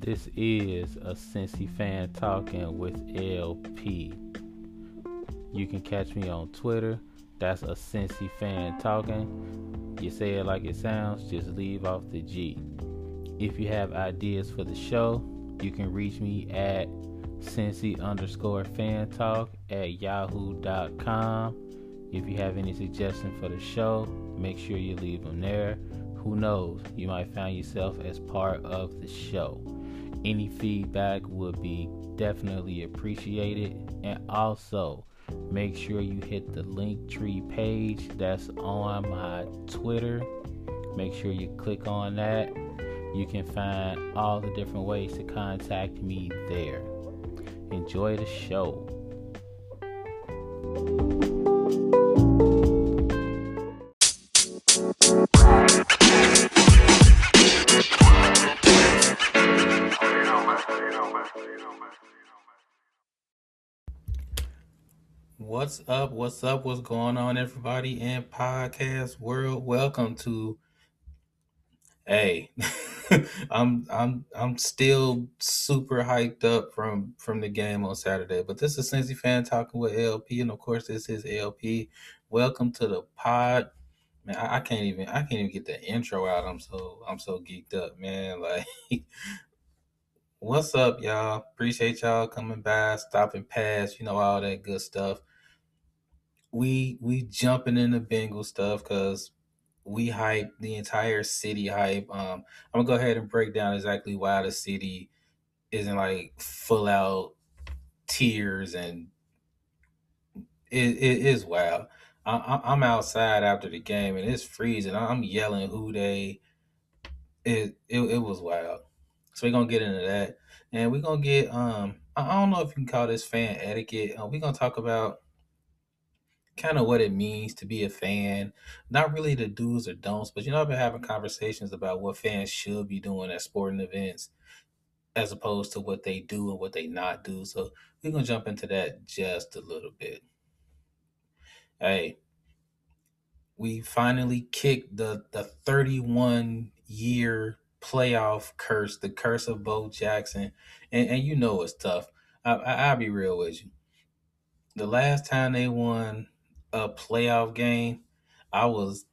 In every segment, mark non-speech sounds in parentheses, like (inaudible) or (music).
This is a Cincy fan talking with LP. You can catch me on Twitter. That's a Cincy fan talking. You say it like it sounds, just leave off the G. If you have ideas for the show, you can reach me at Cincy underscore fan talk at yahoo.com. If you have any suggestions for the show, make sure you leave them there. Who knows, you might find yourself as part of the show. Any feedback would be definitely appreciated. And also, make sure you hit the link tree page that's on my Twitter. Make sure you click on that. You can find all the different ways to contact me there. Enjoy the show. What's up? What's up? What's going on, everybody in podcast world? Welcome to. Hey, (laughs) I'm I'm I'm still super hyped up from from the game on Saturday. But this is Cincy fan talking with LP, and of course, this is LP. Welcome to the pod. Man, I, I can't even I can't even get the intro out. I'm so I'm so geeked up, man. (laughs) Like, what's up, y'all? Appreciate y'all coming by, stopping past, you know, all that good stuff we we jumping in the Bengal stuff because we hype the entire city hype. Um, I'm gonna go ahead and break down exactly why the city isn't like full out tears and it, it is wild. I, I'm outside after the game and it's freezing. I'm yelling who Dey. It, it it was wild. So we're gonna get into that, and we're gonna get um. I don't know if you can call this fan etiquette. Uh, we're gonna talk about kind of what it means to be a fan. Not really the do's or don'ts, but you know, I've been having conversations about what fans should be doing at sporting events as opposed to what they do and what they not do. So we're gonna jump into that just a little bit. Hey, we finally kicked the the 31 year playoff curse, the curse of Bo Jackson, and and you know it's tough. I, I, I'll be real with you. The last time they won a playoff game, I was,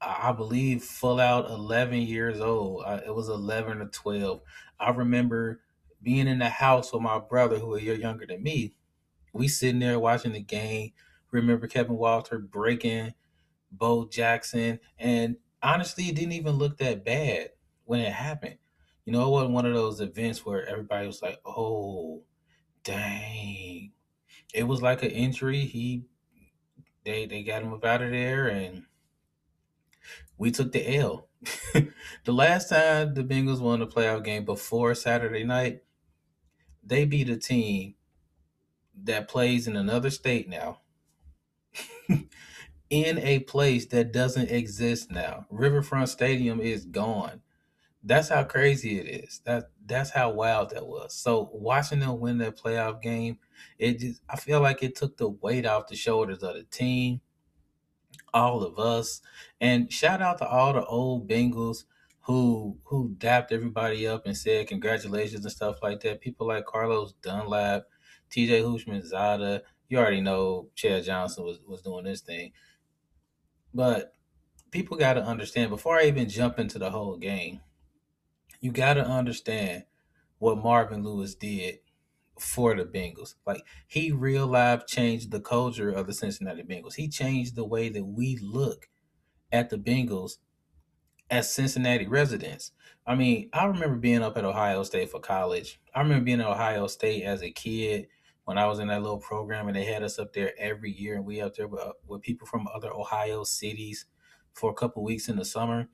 I believe, full out 11 years old. I, it was 11 or 12. I remember being in the house with my brother, who a year younger than me. We sitting there watching the game. Remember Kevin Walker breaking Bo Jackson, and honestly, it didn't even look that bad when it happened. You know, it wasn't one of those events where everybody was like, "Oh, dang." It was like an injury. He they they got him up out of there, and we took the L. (laughs) the last time the Bengals won a playoff game before Saturday night, they beat a team that plays in another state now. (laughs) in a place that doesn't exist now. Riverfront Stadium is gone. That's how crazy it is. That that's how wild that was. So watching them win that playoff game, it just I feel like it took the weight off the shoulders of the team, all of us, and shout out to all the old Bengals who who dapped everybody up and said congratulations and stuff like that. People like Carlos Dunlap, TJ Houshmandzadeh. You already know Chad Johnson was was doing this thing, but people got to understand before I even jump into the whole game you got to understand what Marvin Lewis did for the Bengals. Like he real life changed the culture of the Cincinnati Bengals. He changed the way that we look at the Bengals as Cincinnati residents. I mean, I remember being up at Ohio State for college. I remember being at Ohio State as a kid when I was in that little program, and they had us up there every year, and we up there with, uh, with people from other Ohio cities for a couple weeks in the summer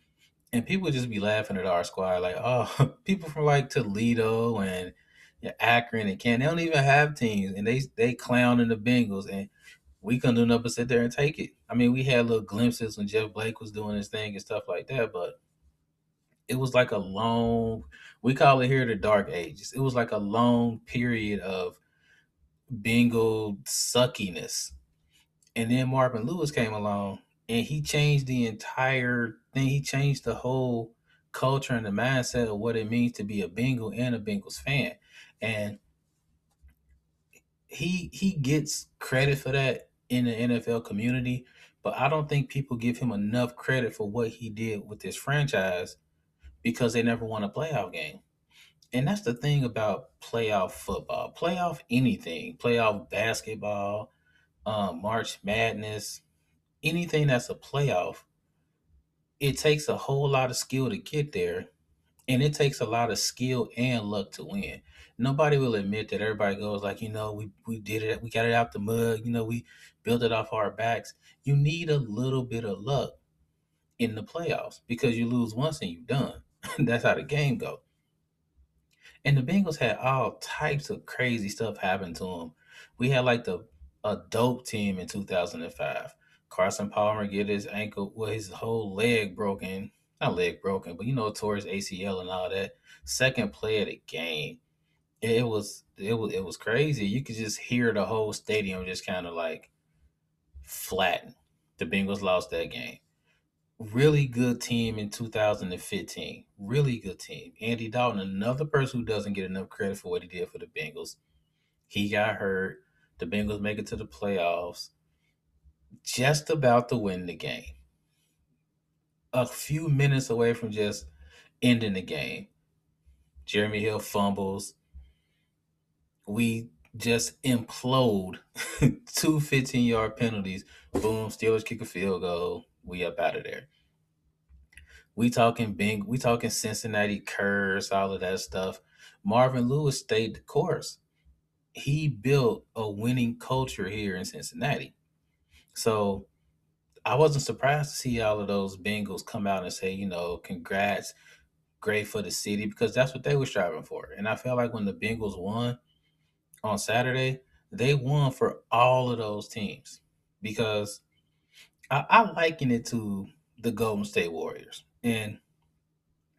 and people just be laughing at our squad, like, oh, (laughs) people from like Toledo and yeah, Akron and Canton, they don't even have teams, and they they clowning the Bengals, and we couldn't do nothing but sit there and take it. I mean, we had little glimpses when Jeff Blake was doing his thing and stuff like that, but it was like a long, we call it here the dark ages. It was like a long period of Bengal suckiness, and then Marvin Lewis came along and he changed the entire thing. He changed the whole culture and the mindset of what it means to be a Bengal and a Bengals fan. And he he gets credit for that in the NFL community, but I don't think people give him enough credit for what he did with this franchise because they never won a playoff game. And that's the thing about playoff football, playoff anything, playoff basketball, um, March Madness, anything that's a playoff. It takes a whole lot of skill to get there, and it takes a lot of skill and luck to win. Nobody will admit that everybody goes like, you know, we we did it, we got it out the mud, you know, we built it off our backs. You need a little bit of luck in the playoffs because you lose once and you're done. (laughs) That's how the game goes. And the Bengals had all types of crazy stuff happen to them. We had like the a dope team in 2005. Carson Palmer get his ankle, well, his whole leg broken. Not leg broken, but you know, towards ACL and all that. Second play of the game. It was it was it was crazy. You could just hear the whole stadium just kind of like flatten. The Bengals lost that game. Really good team in 2015. Really good team. Andy Dalton, another person who doesn't get enough credit for what he did for the Bengals. He got hurt. The Bengals make it to the playoffs. Just about to win the game. A few minutes away from just ending the game. Jeremy Hill fumbles. We just implode. (laughs) Two 15 yard penalties. Boom, Steelers kick a field goal. We up out of there. We talking Bing, we talking Cincinnati curse, all of that stuff. Marvin Lewis stayed the course. He built a winning culture here in Cincinnati. So I wasn't surprised to see all of those Bengals come out and say, you know, congrats, great for the city, because that's what they were striving for. And I felt like when the Bengals won on Saturday, they won for all of those teams because I, I liken it to the Golden State Warriors. And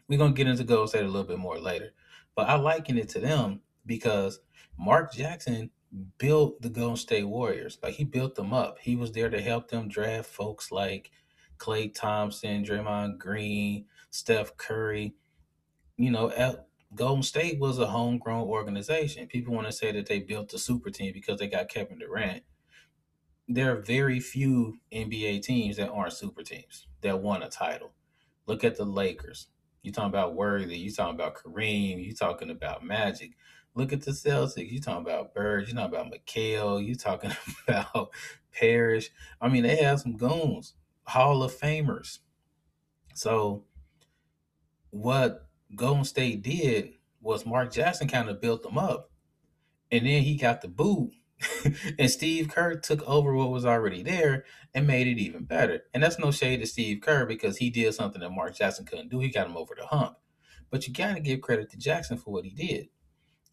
we're going to get into Golden State a little bit more later. But I liken it to them because Mark Jackson built the Golden State Warriors. Like he built them up. He was there to help them draft folks like Klay Thompson, Draymond Green, Steph Curry. You know, Golden State was a homegrown organization. People want to say that they built a super team because they got Kevin Durant. There are very few NBA teams that aren't super teams that won a title. Look at the Lakers. You talking about Worthy. You talking about Kareem. You talking about Magic. Look at the Celtics. You talking about Bird. You talking about McHale. You talking (laughs) about Parish. I mean, they have some goons, Hall of Famers. So, what Golden State did was Mark Jackson kind of built them up, and then he got the boot, (laughs) and Steve Kerr took over what was already there and made it even better. And that's no shade to Steve Kerr because he did something that Mark Jackson couldn't do. He got him over the hump. But you got to give credit to Jackson for what he did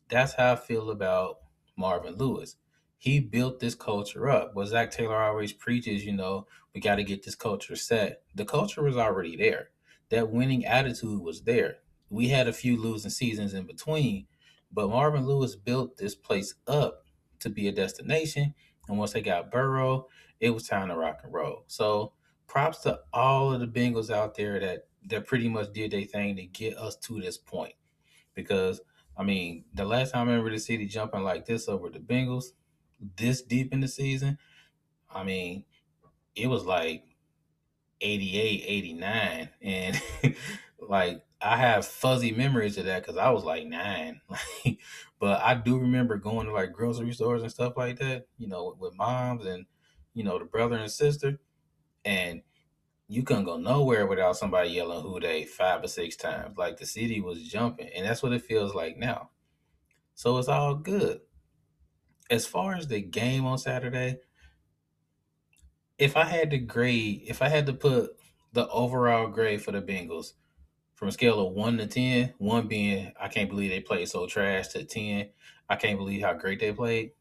that's how I feel about Marvin Lewis. He built this culture up. What Zac Taylor always preaches, you know, we got to get this culture set. The culture was already there. That winning attitude was there. We had a few losing seasons in between, but Marvin Lewis built this place up to be a destination. And once they got Burrow, it was time to rock and roll. So props to all of the Bengals out there that that pretty much did their thing to get us to this point. Because I mean, the last time I remember the city jumping like this over the Bengals, this deep in the season, I mean, it was like 88, 89. And (laughs) like, I have fuzzy memories of that because I was like nine. (laughs) but I do remember going to like grocery stores and stuff like that, you know, with, moms and, you know, the brother and sister. And you couldn't go nowhere without somebody yelling who Dey five or six times. Like the city was jumping, and that's what it feels like now. So it's all good. As far as the game on Saturday, if I had to grade, if I had to put the overall grade for the Bengals from a scale of one to 10, one being I can't believe they played so trash, to 10, I can't believe how great they played,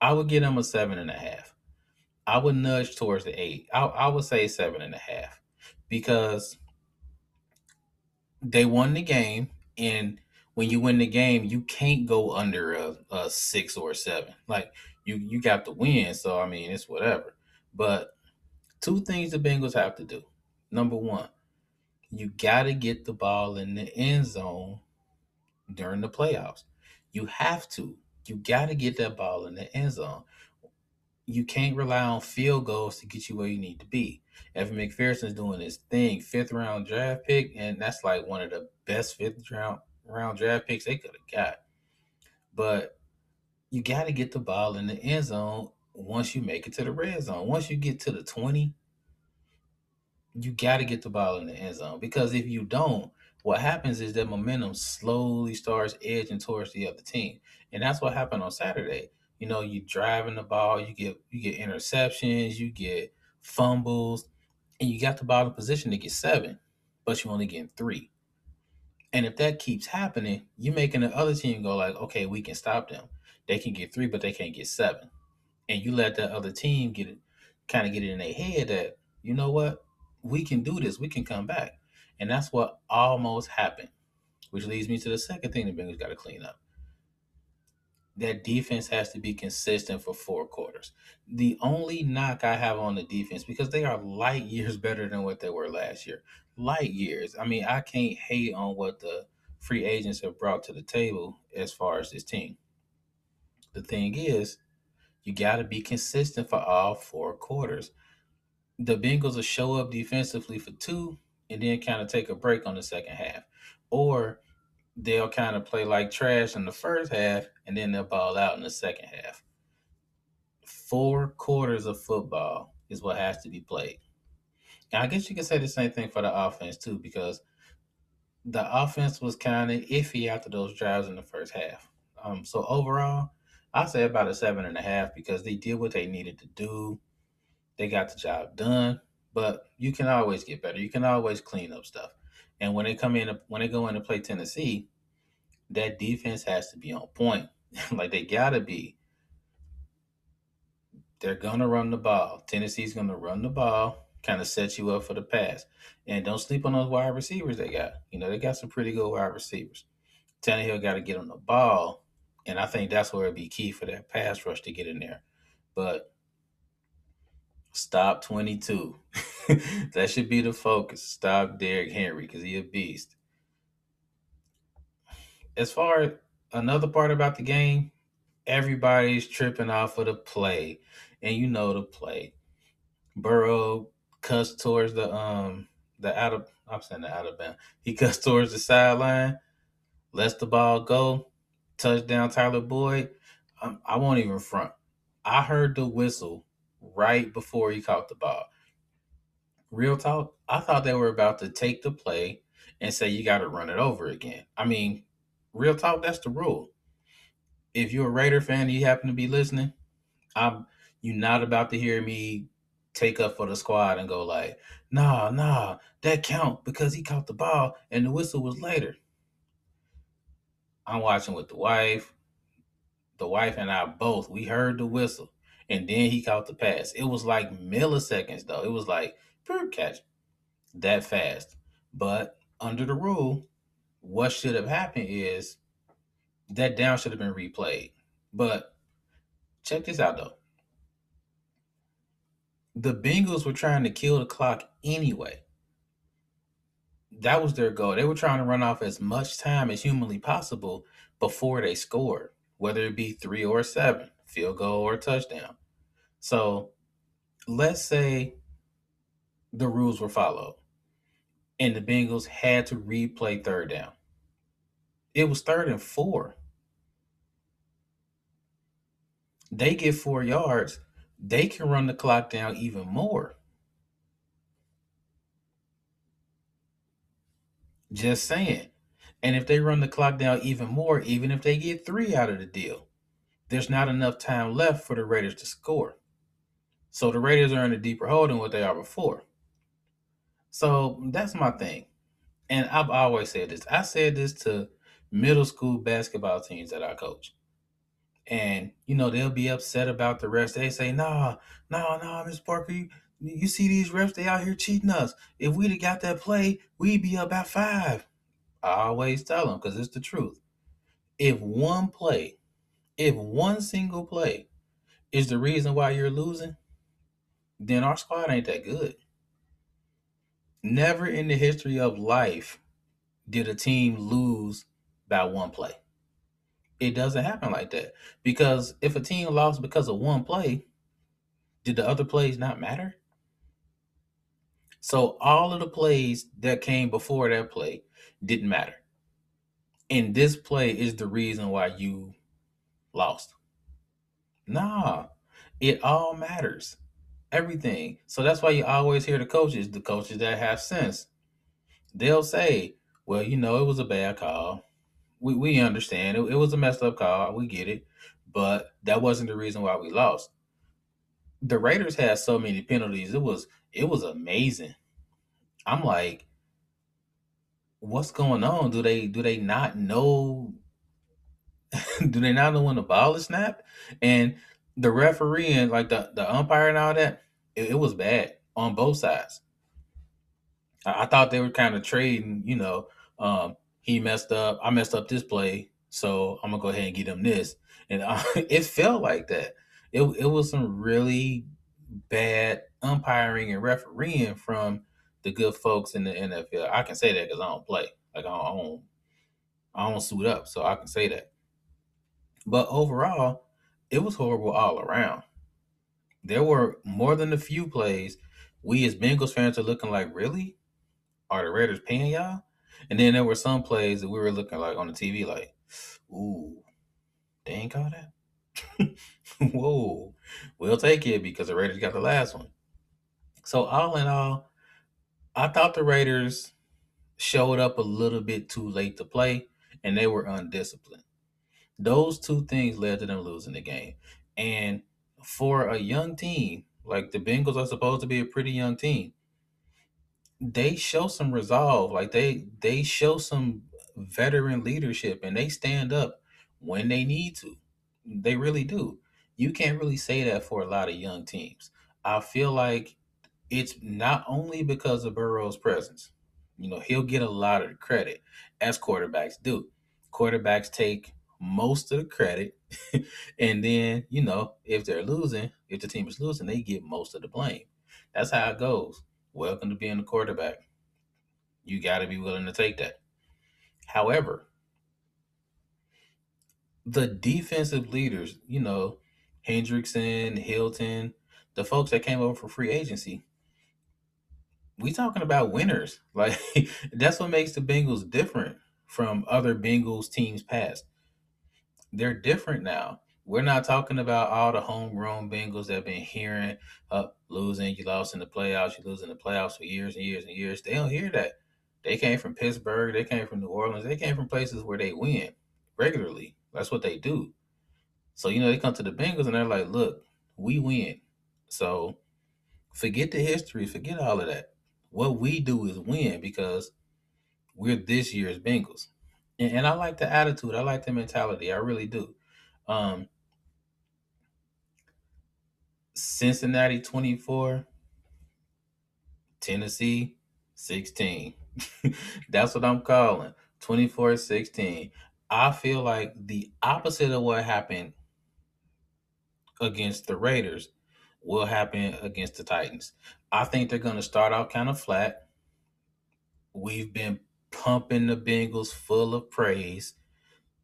I would give them a seven and a half. I would nudge towards the eight. I, I would say seven and a half because they won the game, and when you win the game, you can't go under a, a six or a seven. Like you, you got to win. So I mean, it's whatever. But two things the Bengals have to do. Number one, You got to get the ball in the end zone during the playoffs. You have to. You got to get that ball in the end zone. You can't rely on field goals to get you where you need to be. Evan McPherson's doing his thing, fifth round draft pick, and that's like one of the best fifth round round draft picks they could have got. But you got to get the ball in the end zone once you make it to the red zone. Once you get to the 20, you got to get the ball in the end zone because if you don't, what happens is that momentum slowly starts edging towards the other team. And that's what happened on Saturday. You know, you driving the ball, you get you get interceptions, you get fumbles, and you got the ball in position to get seven, but you only getting three. And if that keeps happening, you're making the other team go like, okay, we can stop them. They can get three, but they can't get seven. And you let that other team get it, kind of get it in their head that, you know what, we can do this, we can come back. And that's what almost happened, which leads me to the second thing the Bengals got to clean up. That defense has to be consistent for four quarters. The only knock I have on the defense, because they are light (laughs) years better than what they were last year. Light years. I mean, I can't hate on what the free agents have brought to the table as far as this team. The thing is, you got to be consistent for all four quarters. The Bengals will show up defensively for two and then kind of take a break on the second half. Or they'll kind of play like trash in the first half and then they'll ball out in the second half. Four quarters of football is what has to be played. And I guess you can say the same thing for the offense too, because the offense was kind of iffy after those drives in the first half. Um, so overall, I say about a seven and a half because they did what they needed to do. They got the job done, but you can always get better. You can always clean up stuff. And when they come in, when they go in to play Tennessee, that defense has to be on point. (laughs) like they gotta be. They're gonna run the ball. Tennessee's gonna run the ball, kind of set you up for the pass. And don't sleep on those wide receivers they got. You know, they got some pretty good wide receivers. Tannehill got to get on the ball, and I think that's where it'd be key for that pass rush to get in there. But stop 22. (laughs) that should be the focus. Stop Derrick Henry because he a beast. As far as another part about the game, everybody's tripping off of the play, and you know the play. Burrow cuts towards the um the out of I'm saying the out of bound. He cuts towards the sideline, lets the ball go, touchdown Tyler Boyd. Um, I won't even front. I heard the whistle right before he caught the ball. Real talk, I thought they were about to take the play and say you got to run it over again. I mean, real talk, that's the rule. If you're a Raider fan you happen to be listening, I'm you're not about to hear me take up for the squad and go like, nah, nah, that count because he caught the ball and the whistle was later. I'm watching with the wife. The wife and I both, we heard the whistle. And then he caught the pass. It was like milliseconds though. It was like pure catch that fast. But under the rule, what should have happened is that down should have been replayed. But check this out though. The Bengals were trying to kill the clock anyway. That was their goal. They were trying to run off as much time as humanly possible before they scored, whether it be three or seven, field goal or touchdown. So let's say the rules were followed and the Bengals had to replay third down. It was third and four. They get four yards, they can run the clock down even more. Just saying. And if they run the clock down even more, even if they get three out of the deal, there's not enough time left for the Raiders to score. So the Raiders are in a deeper hole than what they are before. So that's my thing. And I've always said this. I said this to middle school basketball teams that I coach. And, you know, they'll be upset about the refs. They say, nah, nah, nah, Miss Parker, you, you see these refs, they out here cheating us. If we'd have got that play, we'd be up at five. I always tell them because it's the truth. If one play, if one single play is the reason why you're losing, then our squad ain't that good. Never in the history of life did a team lose by one play. It doesn't happen like that. Because if a team lost because of one play, did the other plays not matter? So all of the plays that came before that play didn't matter. And this play is the reason why you lost. Nah, it all matters. Everything. So that's why you always hear the coaches, the coaches that have sense. They'll say, well, you know, it was a bad call. We, we understand. It, it was a messed up call. We get it. But that wasn't the reason why we lost. The Raiders had so many penalties. It was it was amazing. I'm like, what's going on? Do they do they not know (laughs) do they not know when the ball is snapped? And the referee and like the, the umpire and all that, it, it was bad on both sides. I, I thought they were kind of trading, you know, um, he messed up, I messed up this play, so I'm gonna go ahead and get him this. And uh, (laughs) it felt like that. It, it was some really bad umpiring and refereeing from the good folks in the NFL. I can say that because I don't play. Like I don't, I don't, I don't suit up, so I can say that. But overall, it was horrible all around. There were more than a few plays. We as Bengals fans are looking like, really? Are the Raiders paying y'all? And then there were some plays that we were looking like on the TV, like, ooh, they ain't call that. (laughs) Whoa, we'll take it because the Raiders got the last one. So all in all, I thought the Raiders showed up a little bit too late to play, and they were undisciplined. Those two things led to them losing the game. And for a young team, like the Bengals are supposed to be a pretty young team, they show some resolve. Like they they show some veteran leadership and they stand up when they need to. They really do. You can't really say that for a lot of young teams. I feel like it's not only because of Burrow's presence. You know, he'll get a lot of credit as quarterbacks do. Quarterbacks take most of the credit. (laughs) and then, you know, if they're losing, if the team is losing, they get most of the blame. That's how it goes. Welcome to being a quarterback. You got to be willing to take that. However, the defensive leaders, you know, Hendrickson, Hilton, the folks that came over for free agency, we talking about winners. (laughs) Like that's what makes the Bengals different from other Bengals teams past. They're different now. We're not talking about all the homegrown Bengals that have been hearing uh, losing, you lost in the playoffs, you lose in the playoffs for years and years and years. They don't hear that. They came from Pittsburgh, they came from New Orleans, they came from places where they win regularly. That's what they do. So, you know, they come to the Bengals and they're like, look, we win. So forget the history, forget all of that. What we do is win because we're this year's Bengals. And, and I like the attitude, I like the mentality, I really do. Um, Cincinnati 24, Tennessee 16. (laughs) That's what I'm calling 24 16. I feel like the opposite of what happened against the Raiders will happen against the Titans. I think they're going to start out kind of flat. We've been pumping the Bengals full of praise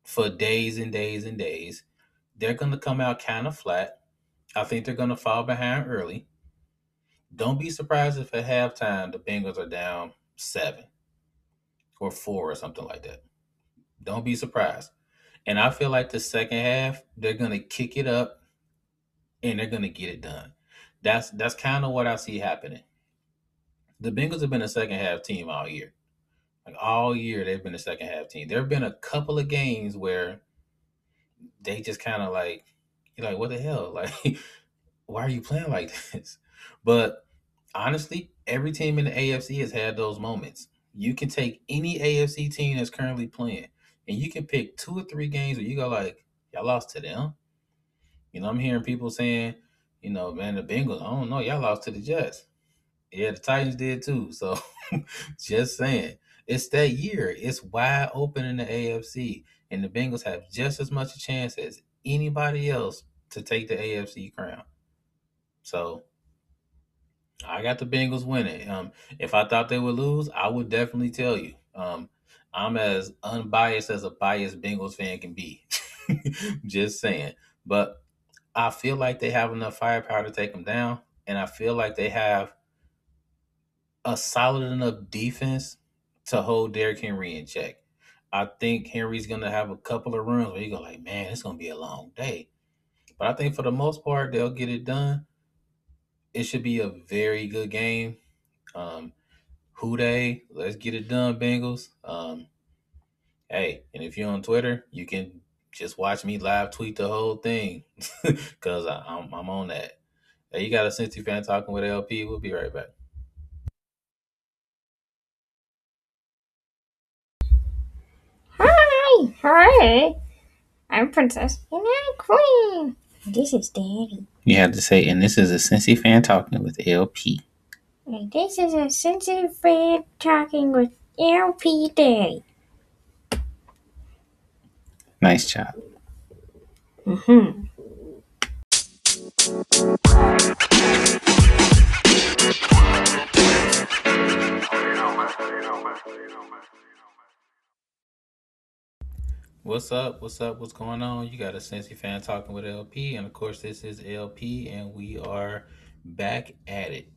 for days and days and days. They're going to come out kind of flat. I think they're going to fall behind early. Don't be surprised if at halftime the Bengals are down seven or four or something like that. Don't be surprised. And I feel like the second half, they're going to kick it up and they're going to get it done. That's that's kind of what I see happening. The Bengals have been a second half team all year. Like all year, they've been a second half team. There have been a couple of games where they just kind of like, you're like, what the hell? (laughs) Like, why are you playing like this? But honestly, every team in the AFC has had those moments. You can take any AFC team that's currently playing, and you can pick two or three games where you go like, y'all lost to them. You know, I'm hearing people saying, you know, man, the Bengals, I don't know, y'all lost to the Jets. Yeah, the Titans did too. So (laughs) just saying. It's that year. It's wide open in the AFC. And the Bengals have just as much a chance as anybody else to take the AFC crown. So I got the Bengals winning. Um, if I thought they would lose, I would definitely tell you. Um, I'm as unbiased as a biased Bengals fan can be. (laughs) Just saying. But I feel like they have enough firepower to take them down, and I feel like they have a solid enough defense to hold Derrick Henry in check. I think Henry's gonna have a couple of runs where you go like, man, it's gonna be a long day. But I think for the most part, they'll get it done. It should be a very good game. Um, who Dey? Let's get it done, Bengals. Um, hey, and if you're on Twitter, you can just watch me live tweet the whole thing (laughs) because I'm, I'm on that. Hey, you got a Cincy fan talking with LP. We'll be right back. Hi, hi. I'm Princess and I'm Queen. This is Daddy. You have to say, and this is a Cincy fan talking with LP. And this is a sensitive fan talking with LP Daddy. Nice job. Mm-hmm. What's up? What's up? What's going on? You got a Cincy fan talking with LP, and of course, this is LP, and we are back at it.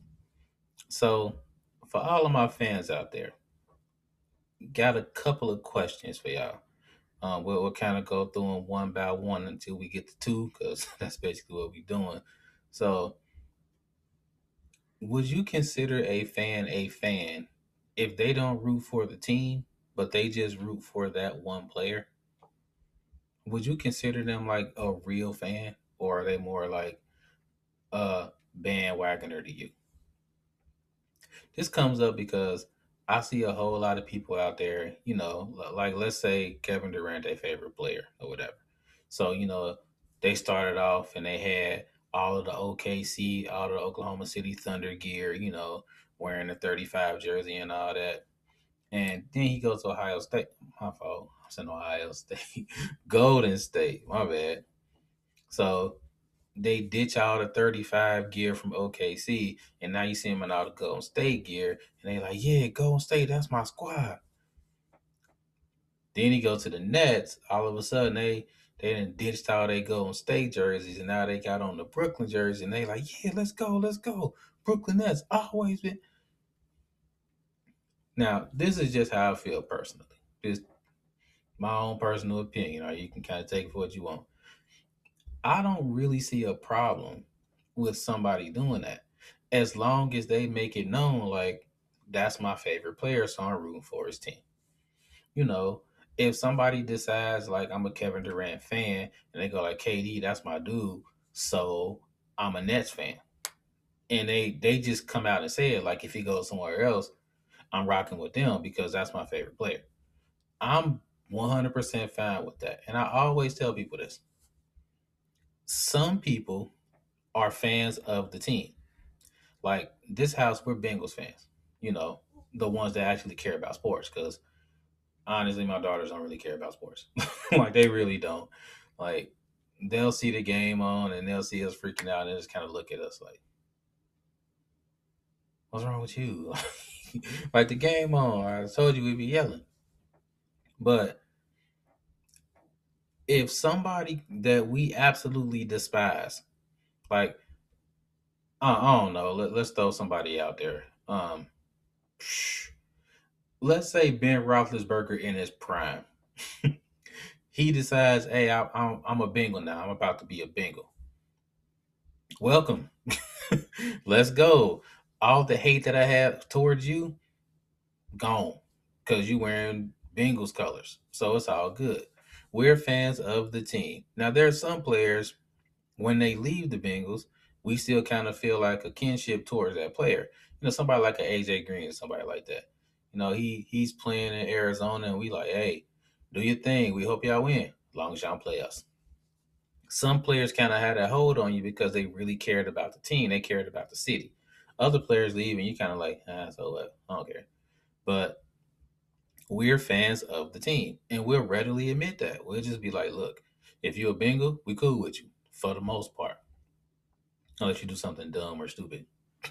So, for all of my fans out there, got a couple of questions for y'all. Um, we'll, we'll kind of go through them one by one until we get to two, because (laughs) that's basically what we're doing. So, would you consider a fan a fan if they don't root for the team, but they just root for that one player? Would you consider them like a real fan, or are they more like a bandwagoner to you? This comes up because I see a whole lot of people out there, you know, like let's say Kevin Durant, their favorite player or whatever. So, you know, they started off and they had all of the OKC, all of the Oklahoma City Thunder gear, you know, wearing the 35 jersey and all that. And then he goes to Ohio State. My fault. Said Ohio State. (laughs) Golden State. My bad. So they ditch all the 35 gear from OKC, and now you see them in all the Golden State gear, and they like, yeah, Golden State, that's my squad. Then he goes to the Nets. All of a sudden, they they didn't ditched all their Golden State jerseys, and now they got on the Brooklyn jersey, and they like, yeah, let's go, let's go. Brooklyn Nets always been. Now, this is just how I feel personally. Just my own personal opinion, or you can kind of take it for what you want. I don't really see a problem with somebody doing that as long as they make it known like that's my favorite player, so I'm rooting for his team. You know, if somebody decides like I'm a Kevin Durant fan and they go like KD, that's my dude, so I'm a Nets fan. And they they just come out and say it like if he goes somewhere else, I'm rocking with them because that's my favorite player. I'm 100% fine with that. And I always tell people this. Some people are fans of the team. Like this house, we're Bengals fans. You know, the ones that actually care about sports. Because honestly, my daughters don't really care about sports. (laughs) like they really don't. Like they'll see the game on and they'll see us freaking out and just kind of look at us like, "What's wrong with you?" (laughs) like the game on. I told you we'd be yelling. But if somebody that we absolutely despise, like uh, I don't know, let, us throw somebody out there. Um, let's say Ben Roethlisberger in his prime. (laughs) he decides, hey, I, I'm, I'm a Bengal now. I'm about to be a Bengal. Welcome. (laughs) let's go. All the hate that I have towards you, gone. Because you wearing Bengals colors. So it's all good. We're fans of the team. Now, there are some players, when they leave the Bengals, we still kind of feel like a kinship towards that player. You know, somebody like an AJ Green, somebody like that. You know, he he's playing in Arizona, and we like, hey, do your thing. We hope y'all win, as long as y'all play us. Some players kind of had a hold on you because they really cared about the team. They cared about the city. Other players leave, and you kind of like, ah, so what? I don't care. But we're fans of the team, and we'll readily admit that. We'll just be like, look, if you're a Bengal, we cool with you for the most part, unless you do something dumb or stupid.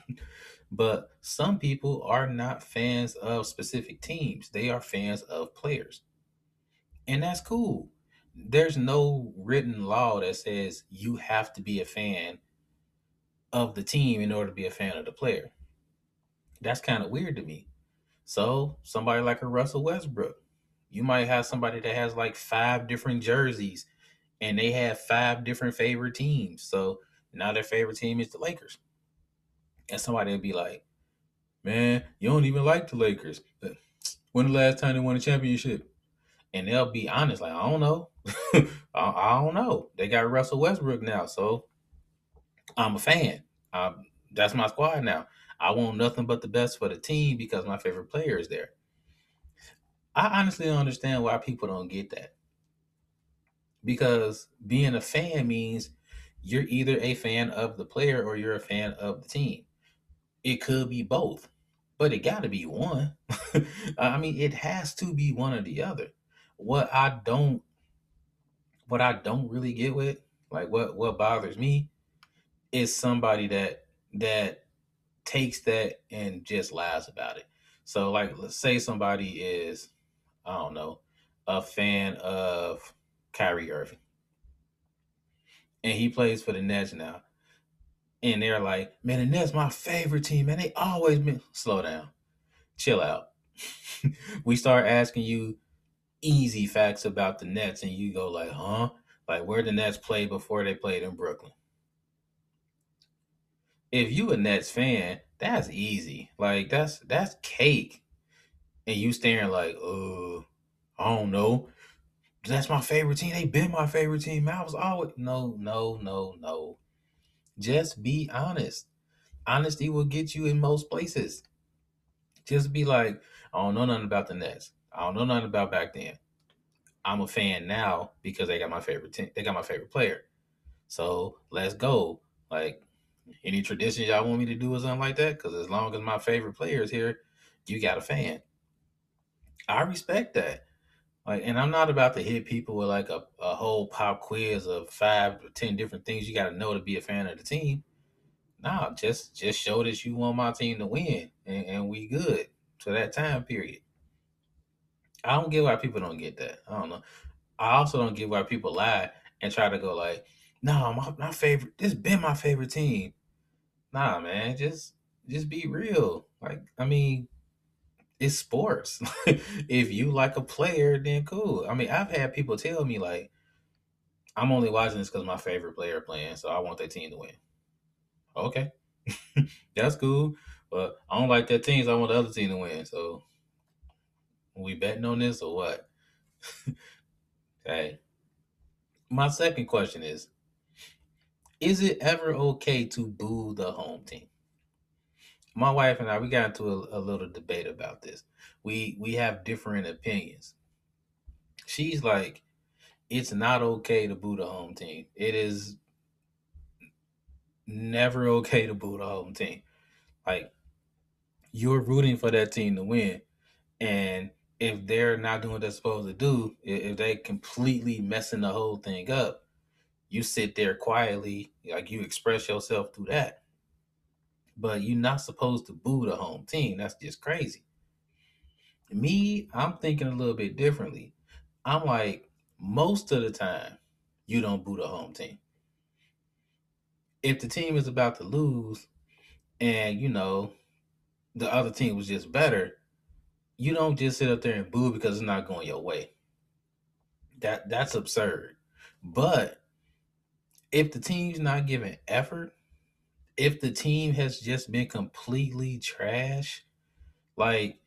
(laughs) but some people are not fans of specific teams. They are fans of players. And that's cool. There's no written law that says you have to be a fan of the team in order to be a fan of the player. That's kind of weird to me. So, somebody like a Russell Westbrook, you might have somebody that has like five different jerseys and they have five different favorite teams. So, now their favorite team is the Lakers. And somebody would be like, man, you don't even like the Lakers. When the last time they won a championship? And they'll be honest, like, I don't know. (laughs) I, I, don't know. They got Russell Westbrook now, so I'm a fan. Um, that's my squad now. I want nothing but the best for the team because my favorite player is there. I honestly don't understand why people don't get that. Because being a fan means you're either a fan of the player or you're a fan of the team. It could be both, but it got to be one. (laughs) I mean, it has to be one or the other. What I don't what I don't really get with, like what what bothers me is somebody that that takes that and just lies about it. So like let's say somebody is I don't know, a fan of Kyrie Irving. And he plays for the Nets now. And they're like, man, the Nets my favorite team, man. They always been slow down. Chill out. (laughs) we start asking you easy facts about the Nets and you go like, huh? Like where the Nets played before they played in Brooklyn. If you a Nets fan, that's easy. Like that's that's cake. And you staring like, uh, I don't know. That's my favorite team. They been my favorite team. I was always no, no, no, no. Just be honest. Honesty will get you in most places. Just be like, I don't know nothing about the Nets. I don't know nothing about back then. I'm a fan now because they got my favorite team. They got my favorite player. So let's go. Like any traditions y'all want me to do or something like that? Because as long as my favorite player is here, you got a fan. I respect that. Like, and I'm not about to hit people with like a, a whole pop quiz of five or ten different things you got to know to be a fan of the team. Nah, just just show that you want my team to win, and, and we good to that time period. I don't get why people don't get that. I don't know. I also don't get why people lie and try to go like, "No, my, my favorite. This been my favorite team." Nah, man, just just be real. Like, I mean, it's sports. (laughs) if you like a player, then cool. I mean, I've had people tell me like, "I'm only watching this because my favorite player playing, so I want that team to win." Okay, (laughs) that's cool. But I don't like that team, so I want the other team to win. So we betting on this or what? (laughs) okay. My second question is Is it ever okay to boo the home team? My wife and I, we got into a, a little debate about this. We we have different opinions. She's like, it's not okay to boo the home team. It is never okay to boo the home team. Like you're rooting for that team to win. And if they're not doing what they're supposed to do, if they completely messing the whole thing up, you sit there quietly, like you express yourself through that. But you're not supposed to boo the home team. That's just crazy. Me, I'm thinking a little bit differently. I'm like, most of the time, you don't boo the home team. If the team is about to lose and, you know, the other team was just better, you don't just sit up there and boo because it's not going your way. That that's absurd. But if the team's not giving effort, if the team has just been completely trash, like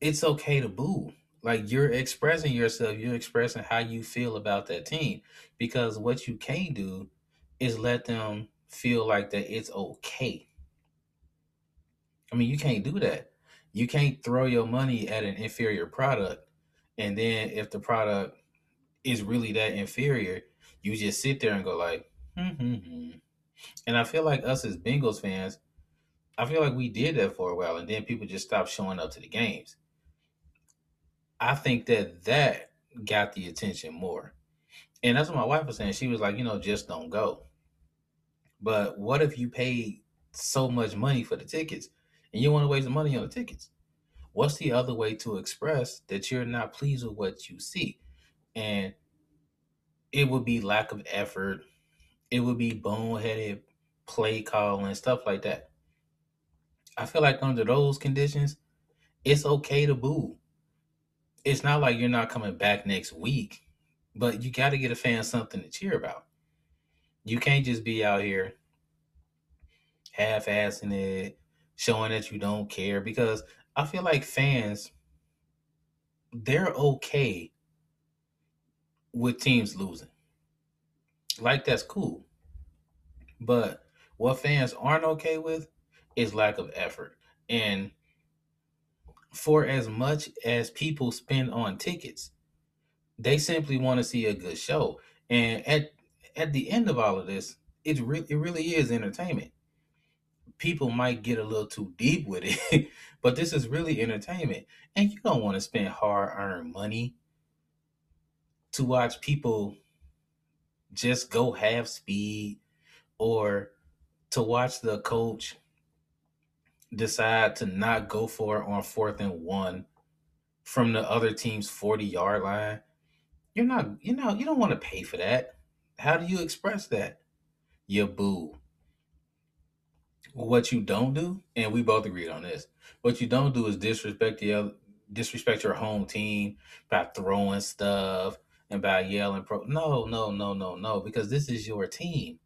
it's okay to boo. Like you're expressing yourself, you're expressing how you feel about that team. Because what you can't do is let them feel like that it's okay. I mean, you can't do that. You can't throw your money at an inferior product. And then if the product is really that inferior, you just sit there and go like, hmm and I feel like us as Bengals fans, I feel like we did that for a while, and then people just stopped showing up to the games. I think that that got the attention more, and that's what my wife was saying. She was like, you know, just don't go. But what if you paid so much money for the tickets and you want to waste the money on the tickets? What's the other way to express that you're not pleased with what you see? And it would be lack of effort. It would be boneheaded play call and stuff like that. I feel like under those conditions, it's okay to boo. It's not like you're not coming back next week, but you got to get a fan something to cheer about. You can't just be out here half-assing it, showing that you don't care because I feel like fans they're okay with teams losing. Like that's cool. But what fans aren't okay with is lack of effort. And for as much as people spend on tickets, they simply want to see a good show. And at at the end of all of this, it really it really is entertainment. People might get a little too deep with it, (laughs) but this is really entertainment. And you don't want to spend hard-earned money to watch people just go half speed or to watch the coach decide to not go for it on fourth and one from the other team's 40 yard line. You're not, you know, you don't want to pay for that. How do you express that? You boo. What you don't do, and we both agreed on this, what you don't do is disrespect the other, disrespect your home team by throwing stuff and by yelling pro. No, no, no, no, no, because this is your team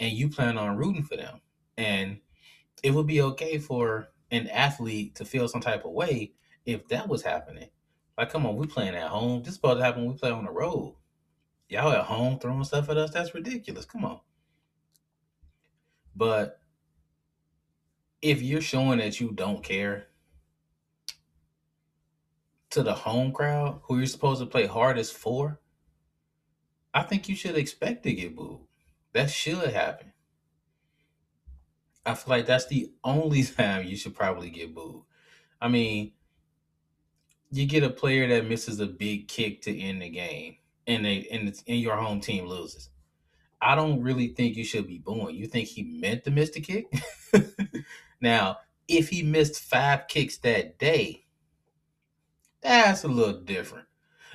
and you plan on rooting for them. And it would be okay for an athlete to feel some type of way if that was happening. Like, come on, we playing at home. This is supposed to happen we play on the road. Y'all at home throwing stuff at us? That's ridiculous. Come on. But if you're showing that you don't care to the home crowd, who you're supposed to play hardest for, I think you should expect to get booed. That should happen. I feel like that's the only (laughs) time you should probably get booed. I mean, you get a player that misses a big kick to end the game, and they and, it's, and your home team loses. I don't really think you should be booing. You think he meant to miss the kick? (laughs) now, if he missed five kicks that day, that's a little different.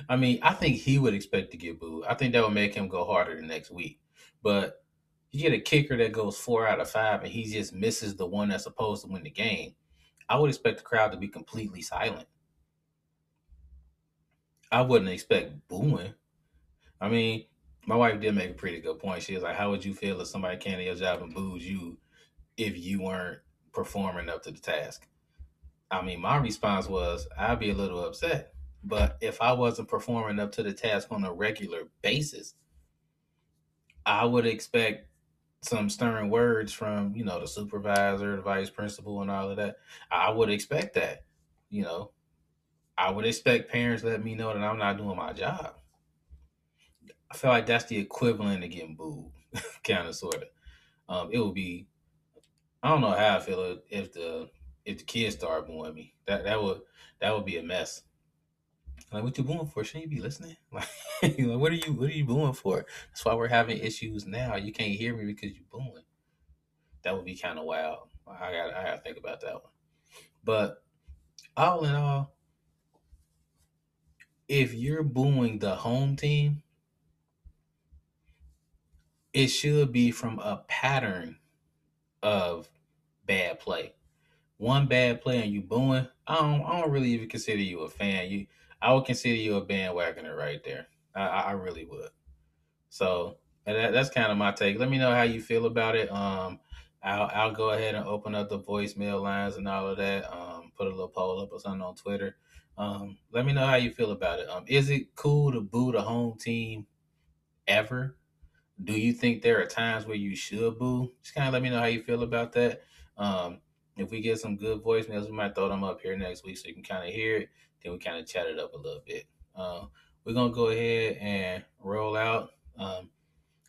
I mean, I think he would expect to get booed. I think that would make him go harder the next week. But you get a kicker that goes four out of five and he just misses the one that's supposed to win the game. I would expect the crowd to be completely silent. I wouldn't expect booing. I mean, my wife did make a pretty good point. She was like, How would you feel if somebody came to your job and booed you if you weren't performing up to the task? I mean, my response was, I'd be a little upset. But if I wasn't performing up to the task on a regular basis, I would expect some stern words from, you know, the supervisor, the vice principal, and all of that. I would expect that. You know, I would expect parents let me know that I'm not doing my job. I feel like that's the equivalent of getting booed, (laughs) kind of, sort of. Um, it would be. I don't know how I feel if the if the kids start booing me. That that would that would be a mess. Like, what you booing for? Shouldn't you be listening? (laughs) Like, like, what are you what are you booing for? That's why we're having issues now. You can't hear me because you're booing. That would be kind of wild. I got I got to think about that one. But all in all, if you're booing the home team, it should be from a pattern of bad play. One bad play and you booing, I don't, I don't really even consider you a fan. You, I would consider you a bandwagoner right there. I, I really would. So that, that's kind of my take. Let me know how you feel about it. Um, I'll, I'll go ahead and open up the voicemail lines and all of that. Um, put a little poll up or something on Twitter. Um, let me know how you feel about it. Um, is it cool to boo the home team ever? Do you think there are times where you should boo? Just kind of let me know how you feel about that. Um, if we get some good voicemails, we might throw them up here next week so you can kind of hear it. Then we kind of chat it up a little bit. Uh, we're gonna go ahead and roll out. Um,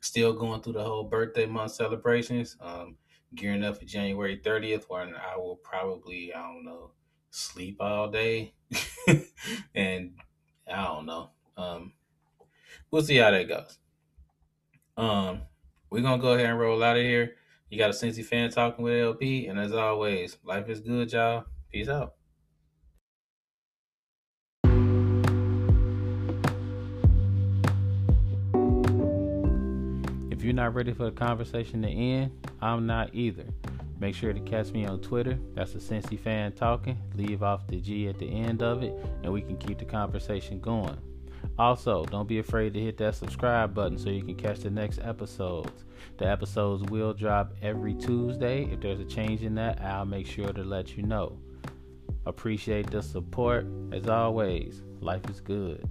still going through the whole birthday month celebrations. Um, gearing up for January 30th, when I will probably, I don't know, sleep all day. (laughs) and I don't know. Um, we'll see how that goes. Um, we're gonna go ahead and roll out of here. You got a Cincy fan talking with LP, and as always, life is good, y'all. Peace out. If you're not ready for the conversation to end, I'm not either. Make sure to catch me on Twitter. That's a Cincy fan talking. Leave off the G at the end of it, and we can keep the conversation going. Also, don't be afraid to hit that subscribe button so you can catch the next episodes. The episodes will drop every Tuesday. If there's a change in that, I'll make sure to let you know. Appreciate the support. As always, life is good.